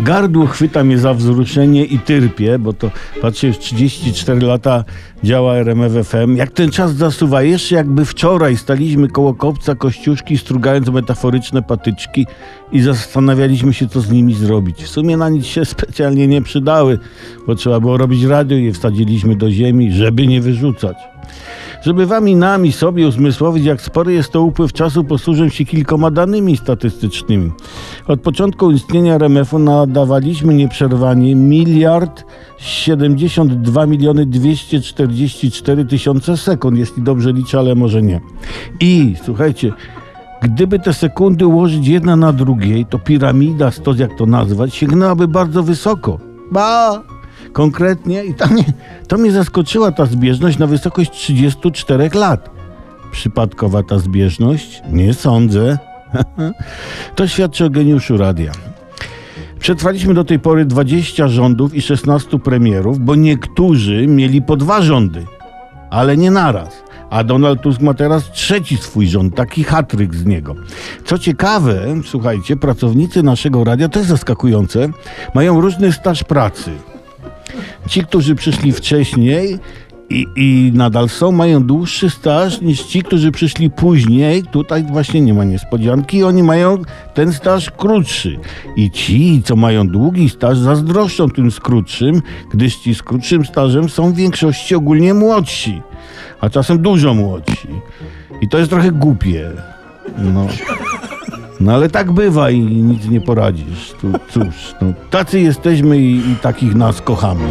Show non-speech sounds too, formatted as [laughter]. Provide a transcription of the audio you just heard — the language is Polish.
Gardło chwyta mnie za wzruszenie i tyrpie, bo to patrzcie, już 34 lata działa RMF FM. Jak ten czas zasuwa, jeszcze jakby wczoraj staliśmy koło kopca Kościuszki, strugając metaforyczne patyczki i zastanawialiśmy się, co z nimi zrobić. W sumie na nic się [laughs] specjalnie nie przydały, bo trzeba było robić radio i je wsadziliśmy do ziemi, żeby nie wyrzucać. Żeby wam i nami sobie uzmysłowić, jak spory jest to upływ czasu, posłużę się kilkoma danymi statystycznymi. Od początku istnienia RMF-u nadawaliśmy nieprzerwanie miliard 72 miliony 244 tysiące sekund, jeśli dobrze liczę, ale może nie. I słuchajcie, Gdyby te sekundy ułożyć jedna na drugiej, to piramida, stos jak to nazwać, sięgnęłaby bardzo wysoko. Ba! Konkretnie, i to mnie, to mnie zaskoczyła ta zbieżność na wysokość 34 lat. Przypadkowa ta zbieżność? Nie sądzę. [laughs] to świadczy o geniuszu radia. Przetrwaliśmy do tej pory 20 rządów i 16 premierów, bo niektórzy mieli po dwa rządy, ale nie naraz. A Donald Tusk ma teraz trzeci swój rząd, taki hatryk z niego. Co ciekawe, słuchajcie, pracownicy naszego radia, to jest zaskakujące, mają różny staż pracy. Ci, którzy przyszli wcześniej i, i nadal są, mają dłuższy staż niż ci, którzy przyszli później. Tutaj właśnie nie ma niespodzianki, oni mają ten staż krótszy. I ci, co mają długi staż, zazdroszczą tym z krótszym, gdyż ci z krótszym stażem są w większości ogólnie młodsi, a czasem dużo młodsi. I to jest trochę głupie. No. No ale tak bywa i nic nie poradzisz. Tu, cóż, no, tacy jesteśmy i, i takich nas kochamy.